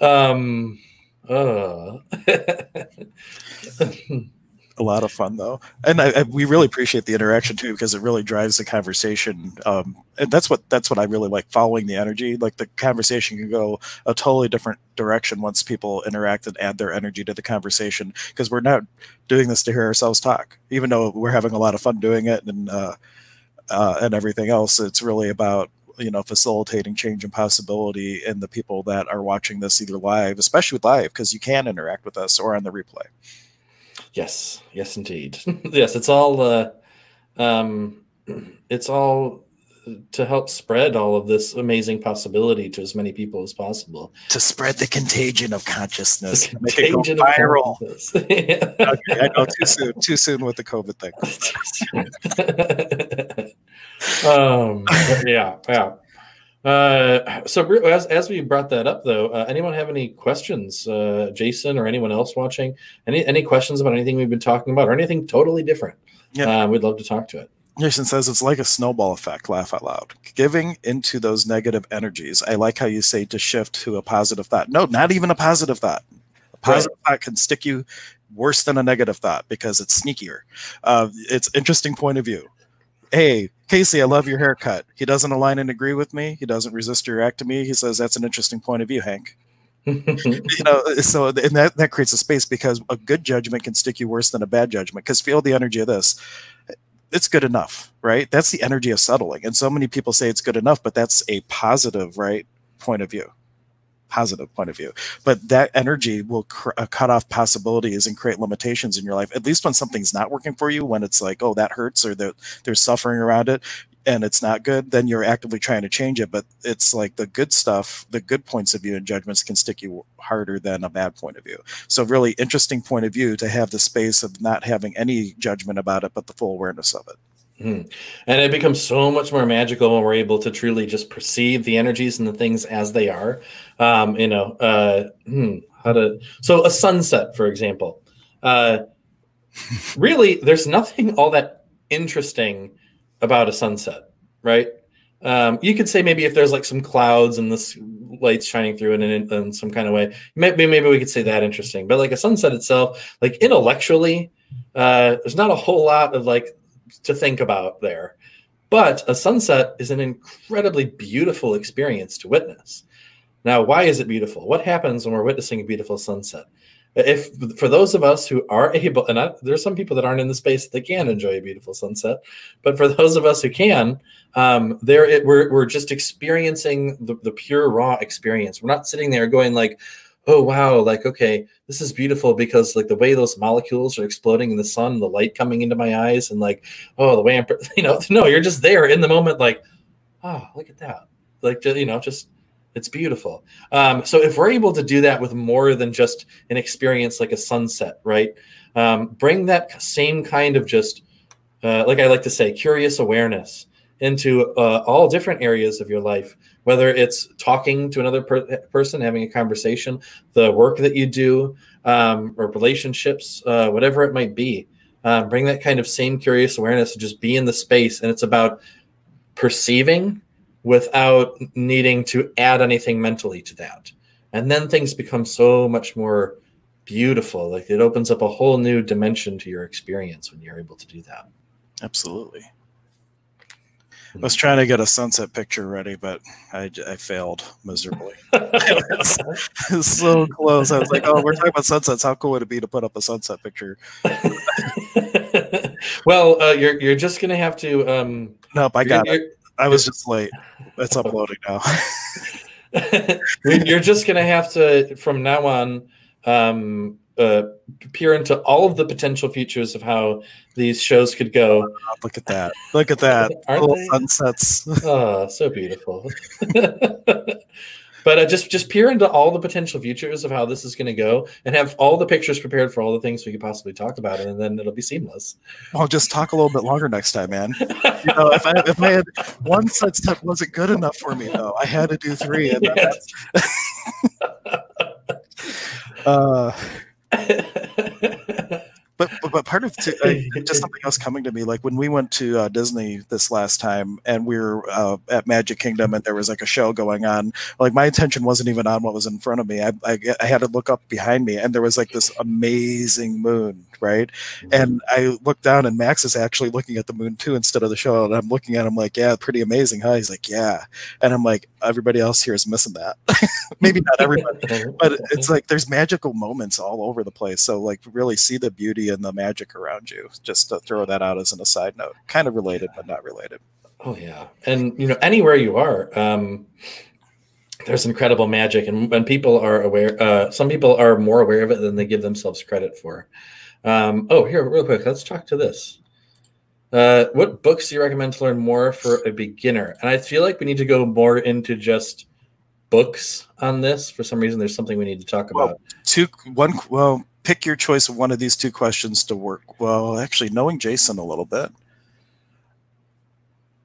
Um, uh.
a lot of fun though. And I, I, we really appreciate the interaction too because it really drives the conversation um, and that's what that's what i really like following the energy. Like the conversation can go a totally different direction once people interact and add their energy to the conversation because we're not doing this to hear ourselves talk. Even though we're having a lot of fun doing it and uh, uh, and everything else it's really about you know facilitating change and possibility in the people that are watching this either live especially with live because you can interact with us or on the replay
Yes, yes, indeed. yes, it's all uh, um, it's all to help spread all of this amazing possibility to as many people as possible.
To spread the contagion of consciousness.
The contagion of
viral. okay, I know too soon. Too soon with the COVID
thing. um, yeah, yeah. Uh, so as, as we brought that up though, uh, anyone have any questions, uh, Jason or anyone else watching? Any any questions about anything we've been talking about or anything totally different?
Yeah,
uh, we'd love to talk to it.
Jason says it's like a snowball effect. Laugh out loud. Giving into those negative energies. I like how you say to shift to a positive thought. No, not even a positive thought. A positive right. thought can stick you worse than a negative thought because it's sneakier. Uh, it's interesting point of view. Hey, Casey, I love your haircut. He doesn't align and agree with me. He doesn't resist or react to me. He says that's an interesting point of view, Hank. you know, so and that that creates a space because a good judgment can stick you worse than a bad judgment. Because feel the energy of this it's good enough, right? That's the energy of settling. And so many people say it's good enough, but that's a positive, right, point of view. Positive point of view. But that energy will cr- uh, cut off possibilities and create limitations in your life. At least when something's not working for you, when it's like, oh, that hurts or that there's suffering around it, and it's not good, then you're actively trying to change it. But it's like the good stuff, the good points of view and judgments can stick you harder than a bad point of view. So, really interesting point of view to have the space of not having any judgment about it, but the full awareness of it.
Mm. And it becomes so much more magical when we're able to truly just perceive the energies and the things as they are. Um, you know, uh, hmm, how to so a sunset, for example. Uh, really, there's nothing all that interesting about a sunset, right? Um, you could say maybe if there's like some clouds and this light's shining through it in, in some kind of way, maybe maybe we could say that interesting. But like a sunset itself, like intellectually, uh, there's not a whole lot of like to think about there. But a sunset is an incredibly beautiful experience to witness. Now, why is it beautiful? What happens when we're witnessing a beautiful sunset? if for those of us who are able and I, there's some people that aren't in the space that can enjoy a beautiful sunset but for those of us who can um, there it, we're, we're just experiencing the, the pure raw experience we're not sitting there going like oh wow like okay this is beautiful because like the way those molecules are exploding in the sun the light coming into my eyes and like oh the way i'm you know no you're just there in the moment like oh look at that like you know just it's beautiful. Um, so if we're able to do that with more than just an experience like a sunset, right? Um, bring that same kind of just, uh, like I like to say, curious awareness into uh, all different areas of your life, whether it's talking to another per- person, having a conversation, the work that you do, um, or relationships, uh, whatever it might be. Uh, bring that kind of same curious awareness to just be in the space. And it's about perceiving without needing to add anything mentally to that. And then things become so much more beautiful. Like it opens up a whole new dimension to your experience when you're able to do that.
Absolutely. I was trying to get a sunset picture ready, but I, I failed miserably. it's, so close. I was like, "Oh, we're talking about sunsets. How cool would it be to put up a sunset picture?"
well, uh, you're you're just gonna have to. Um,
nope, I got it. I was just late. It's uploading now.
You're just gonna have to, from now on, um, uh, peer into all of the potential futures of how these shows could go.
Oh, look at that! Look at that! Aren't Little they? sunsets.
oh, so beautiful. But uh, just just peer into all the potential futures of how this is going to go and have all the pictures prepared for all the things we could possibly talk about and then it'll be seamless.
I'll just talk a little bit longer next time man. You know if i if i had one such step wasn't good enough for me though i had to do three and uh but, but, but part of t- uh, just something else coming to me like when we went to uh, disney this last time and we were uh, at magic kingdom and there was like a show going on like my attention wasn't even on what was in front of me. I, I, I had to look up behind me and there was like this amazing moon right? Mm-hmm. and i looked down and max is actually looking at the moon too instead of the show and i'm looking at him like yeah pretty amazing huh? He's like yeah. And i'm like everybody else here is missing that. Maybe not everybody but it's like there's magical moments all over the place. So like really see the beauty and the magic around you. Just to throw that out as an aside note, kind of related but not related.
Oh yeah, and you know anywhere you are, um, there's incredible magic, and when people are aware, uh, some people are more aware of it than they give themselves credit for. Um, oh, here, real quick, let's talk to this. Uh, what books do you recommend to learn more for a beginner? And I feel like we need to go more into just books on this. For some reason, there's something we need to talk
well,
about.
Two, one, well, pick your choice of one of these two questions to work. Well, actually, knowing Jason a little bit,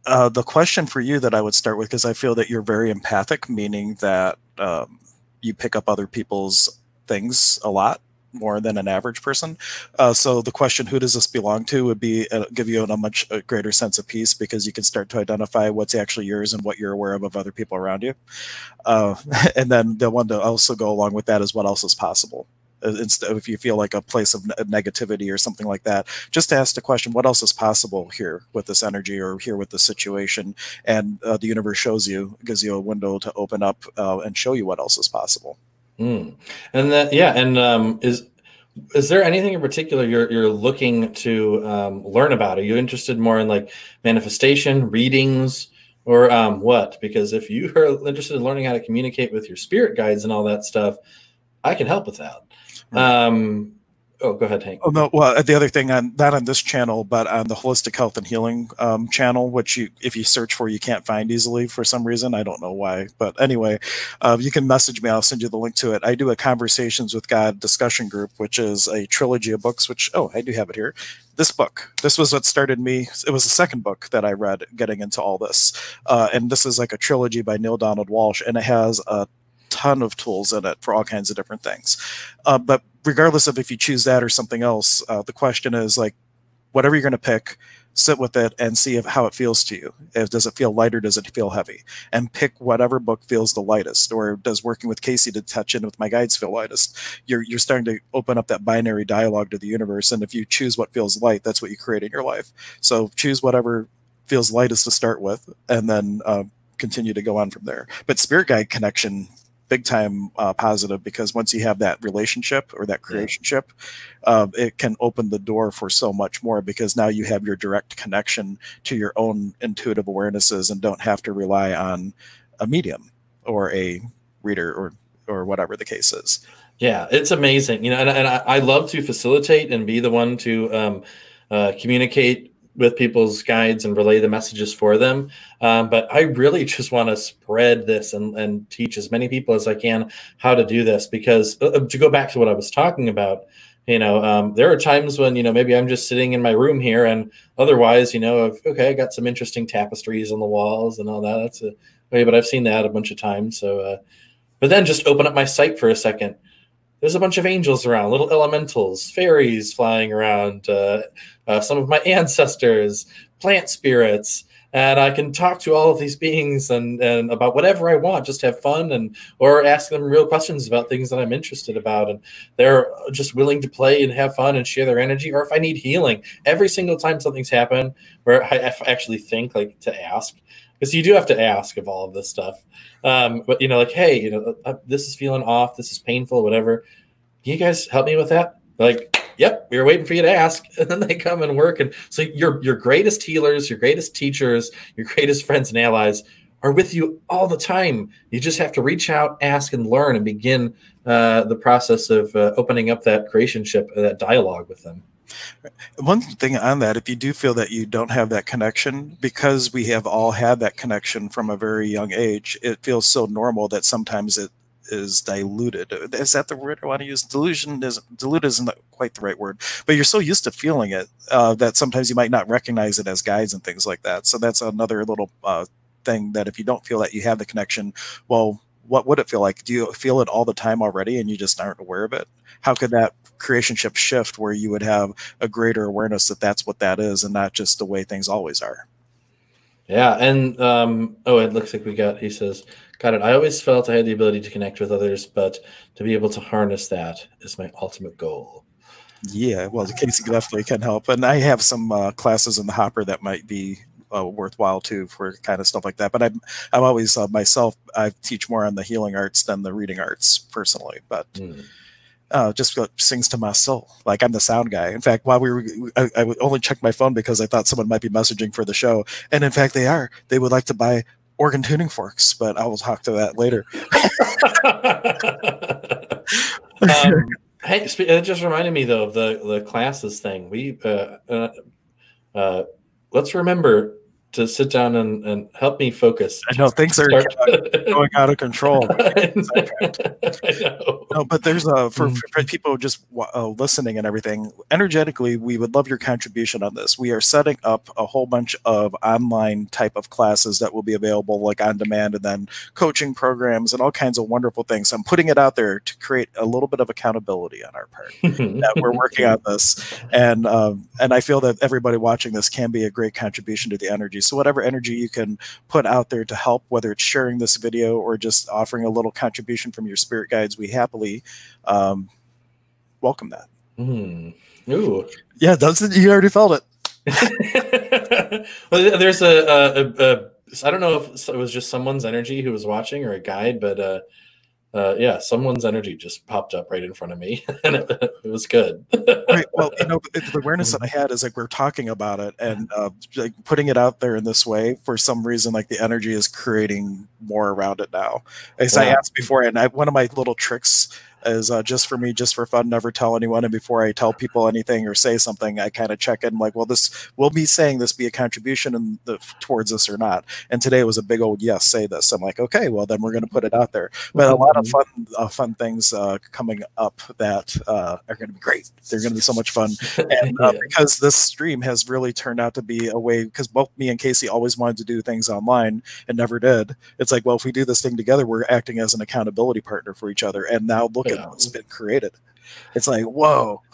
uh, the question for you that I would start with, because I feel that you're very empathic, meaning that um, you pick up other people's things a lot more than an average person. Uh, so the question, "Who does this belong to?" would be uh, give you a much a greater sense of peace because you can start to identify what's actually yours and what you're aware of of other people around you. Uh, and then the one to also go along with that is what else is possible. Uh, if you feel like a place of negativity or something like that, just ask the question, "What else is possible here with this energy or here with this situation?" And uh, the universe shows you, gives you a window to open up uh, and show you what else is possible.
Mm. And that, yeah, and um, is is there anything in particular you're you're looking to um, learn about? Are you interested more in like manifestation, readings, or um, what? Because if you are interested in learning how to communicate with your spirit guides and all that stuff, I can help with that. Um, Oh, go ahead, Hank.
Oh no. Well, the other thing on not on this channel, but on the Holistic Health and Healing um, channel, which you, if you search for, you can't find easily for some reason. I don't know why, but anyway, uh, you can message me. I'll send you the link to it. I do a Conversations with God discussion group, which is a trilogy of books. Which oh, I do have it here. This book. This was what started me. It was the second book that I read getting into all this, uh, and this is like a trilogy by Neale Donald Walsch, and it has a ton of tools in it for all kinds of different things. Uh, but regardless of if you choose that or something else, uh, the question is like, whatever you're going to pick, sit with it and see if, how it feels to you. If, does it feel light or does it feel heavy? And pick whatever book feels the lightest, or does working with Casey to touch in with my guides feel lightest? You're you're starting to open up that binary dialogue to the universe, and if you choose what feels light, that's what you create in your life. So choose whatever feels lightest to start with, and then uh, continue to go on from there. But spirit guide connection big time uh, positive because once you have that relationship or that creationship, yeah. uh, it can open the door for so much more because now you have your direct connection to your own intuitive awarenesses and don't have to rely on a medium or a reader or or whatever the case is.
Yeah, it's amazing. You know, and, and I, I love to facilitate and be the one to um, uh, communicate with people's guides and relay the messages for them. Um, but I really just want to spread this and, and teach as many people as I can how to do this because uh, uh, to go back to what I was talking about, you know, um, there are times when, you know, maybe I'm just sitting in my room here and otherwise, you know, okay, I got some interesting tapestries on the walls and all that. That's a way, but I've seen that a bunch of times. So, uh, but then just open up my sight for a second there's a bunch of angels around, little elementals, fairies flying around, uh, uh, some of my ancestors, plant spirits, and I can talk to all of these beings and, and about whatever I want, just have fun and or ask them real questions about things that I'm interested about, and they're just willing to play and have fun and share their energy. Or if I need healing, every single time something's happened where I actually think like to ask, because you do have to ask of all of this stuff. Um, but you know, like, hey, you know, uh, this is feeling off, this is painful, whatever. Can you guys help me with that? like, yep, we were waiting for you to ask, and then they come and work. And so your your greatest healers, your greatest teachers, your greatest friends and allies are with you all the time. You just have to reach out, ask, and learn, and begin uh, the process of uh, opening up that creationship, uh, that dialogue with them.
One thing on that, if you do feel that you don't have that connection, because we have all had that connection from a very young age, it feels so normal that sometimes it is diluted. Is that the word I want to use? Delusion is diluted isn't quite the right word, but you're so used to feeling it uh, that sometimes you might not recognize it as guides and things like that. So that's another little uh, thing that if you don't feel that you have the connection, well, what would it feel like? Do you feel it all the time already and you just aren't aware of it? How could that creationship shift where you would have a greater awareness that that's what that is and not just the way things always are.
Yeah, and um, oh, it looks like we got. He says, "Got it." I always felt I had the ability to connect with others, but to be able to harness that is my ultimate goal.
Yeah, well, the Casey definitely can help, and I have some uh, classes in the hopper that might be uh, worthwhile too for kind of stuff like that. But I'm I'm always uh, myself. I teach more on the healing arts than the reading arts personally, but. Mm uh, just sings to my soul. Like I'm the sound guy. In fact, while we were, I, I only checked my phone because I thought someone might be messaging for the show, and in fact, they are. They would like to buy organ tuning forks, but I will talk to that later.
um, hey, it just reminded me though of the the classes thing. We uh, uh, uh, let's remember to sit down and, and help me focus.
I know things are going out of control. no, but there's a for, mm. for people just uh, listening and everything. Energetically, we would love your contribution on this. We are setting up a whole bunch of online type of classes that will be available, like on demand, and then coaching programs and all kinds of wonderful things. So I'm putting it out there to create a little bit of accountability on our part that we're working on this, and um, and I feel that everybody watching this can be a great contribution to the energy. So whatever energy you can put out there to help, whether it's sharing this video or just offering a little contribution from your spirit guides, we happily um, welcome that.
Mm. Ooh.
Yeah, doesn't you already felt it?
well, there's a, a, a, a I don't know if it was just someone's energy who was watching or a guide, but uh, uh, yeah, someone's energy just popped up right in front of me, and it, it was good.
right. Well, you know, the awareness that I had is like we're talking about it and uh, like putting it out there in this way. For some reason, like the energy is creating more around it now. As I asked before, and I, one of my little tricks is uh, just for me, just for fun. Never tell anyone. And before I tell people anything or say something, I kind of check in, like, well, this will be saying this be a contribution in the, towards this or not. And today was a big old yes, say this. I'm like, okay, well then we're going to put it out there. But a lot of mm-hmm. fun, uh, fun things uh, coming up that uh, are going to be great. They're going to be so much fun, and uh, yeah. because this stream has really turned out to be a way. Because both me and Casey always wanted to do things online and never did. It's like, well, if we do this thing together, we're acting as an accountability partner for each other. And now look what's been created. It's like whoa.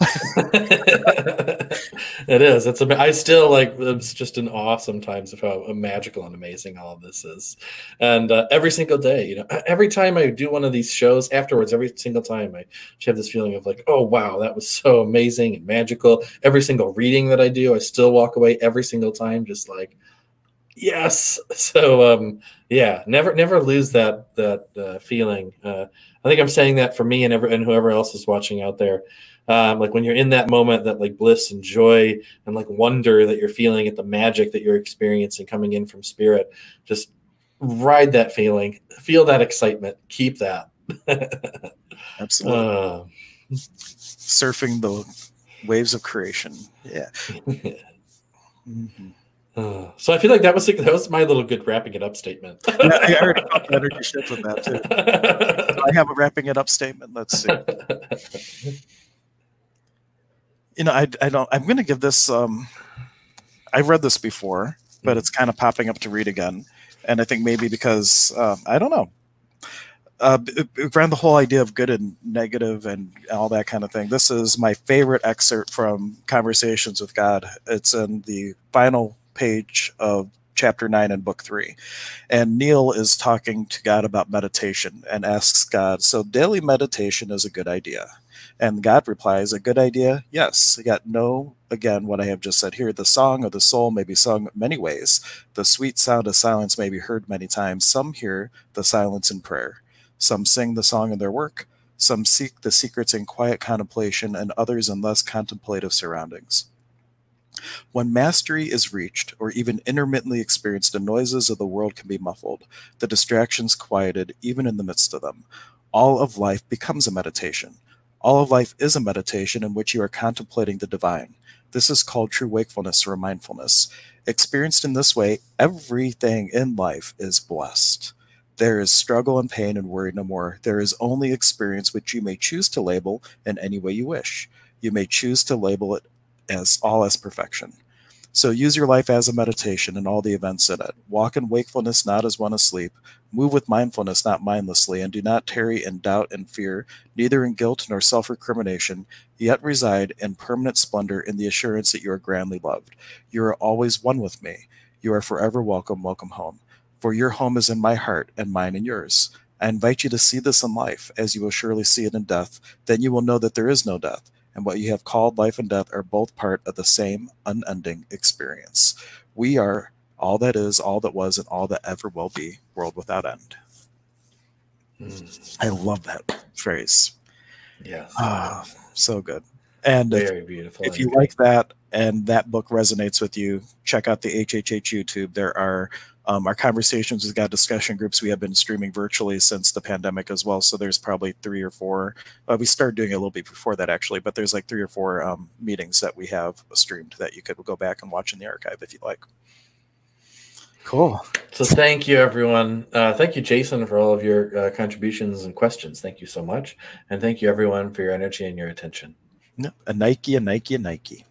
it is. It's. I still like. It's just an awesome times of how magical and amazing all of this is, and uh, every single day, you know, every time I do one of these shows, afterwards, every single time, I have this feeling of like, oh wow, that was so amazing and magical. Every single reading that I do, I still walk away every single time, just like, yes. So um, yeah, never never lose that that uh, feeling. Uh, I think I'm saying that for me and ever and whoever else is watching out there. Um, like when you're in that moment, that like bliss and joy and like wonder that you're feeling at the magic that you're experiencing coming in from spirit, just ride that feeling, feel that excitement, keep that.
Absolutely. Uh, Surfing the waves of creation. Yeah.
mm-hmm. Uh, so I feel like that was that was my little good wrapping it up statement. yeah, I already got
energy shift with that too. So I have a wrapping it up statement. Let's see. you know, I, I don't. I'm going to give this. Um, I've read this before, but it's kind of popping up to read again, and I think maybe because uh, I don't know. Uh, around the whole idea of good and negative and all that kind of thing. This is my favorite excerpt from Conversations with God. It's in the final page of chapter 9 in book 3 and neil is talking to god about meditation and asks god so daily meditation is a good idea? And god replies a good idea? Yes. Yet no, again what i have just said. Here the song of the soul may be sung many ways. The sweet sound of silence may be heard many times. Some hear the silence in prayer. Some sing the song in their work. Some seek the secrets in quiet contemplation and others in less contemplative surroundings when mastery is reached, or even intermittently experienced, the noises of the world can be muffled, the distractions quieted, even in the midst of them. All of life becomes a meditation. All of life is a meditation in which you are contemplating the divine. This is called true wakefulness or mindfulness. Experienced in this way, everything in life is blessed. There is struggle and pain and worry no more. There is only experience which you may choose to label in any way you wish. You may choose to label it as all as perfection. So use your life as a meditation and all the events in it. Walk in wakefulness, not as one asleep. Move with mindfulness, not mindlessly, and do not tarry in doubt and fear, neither in guilt nor self recrimination, yet reside in permanent splendor in the assurance that you are grandly loved. You are always one with me. You are forever welcome, welcome home. For your home is in my heart, and mine in yours. I invite you to see this in life, as you will surely see it in death. Then you will know that there is no death and what you have called life and death are both part of the same unending experience. We are all that is, all that was, and all that ever will be, world without end. Mm. I love that phrase.
Yeah.
Ah, so good. And
very
if,
beautiful.
If you like that and that book resonates with you, check out the HHH YouTube. There are um, our conversations with God discussion groups we have been streaming virtually since the pandemic as well. So there's probably three or four. Uh, we started doing it a little bit before that actually, but there's like three or four um, meetings that we have streamed that you could go back and watch in the archive if you like. Cool.
So thank you, everyone. Uh, thank you, Jason, for all of your uh, contributions and questions. Thank you so much, and thank you, everyone, for your energy and your attention.
Yep. A Nike, a Nike, a Nike.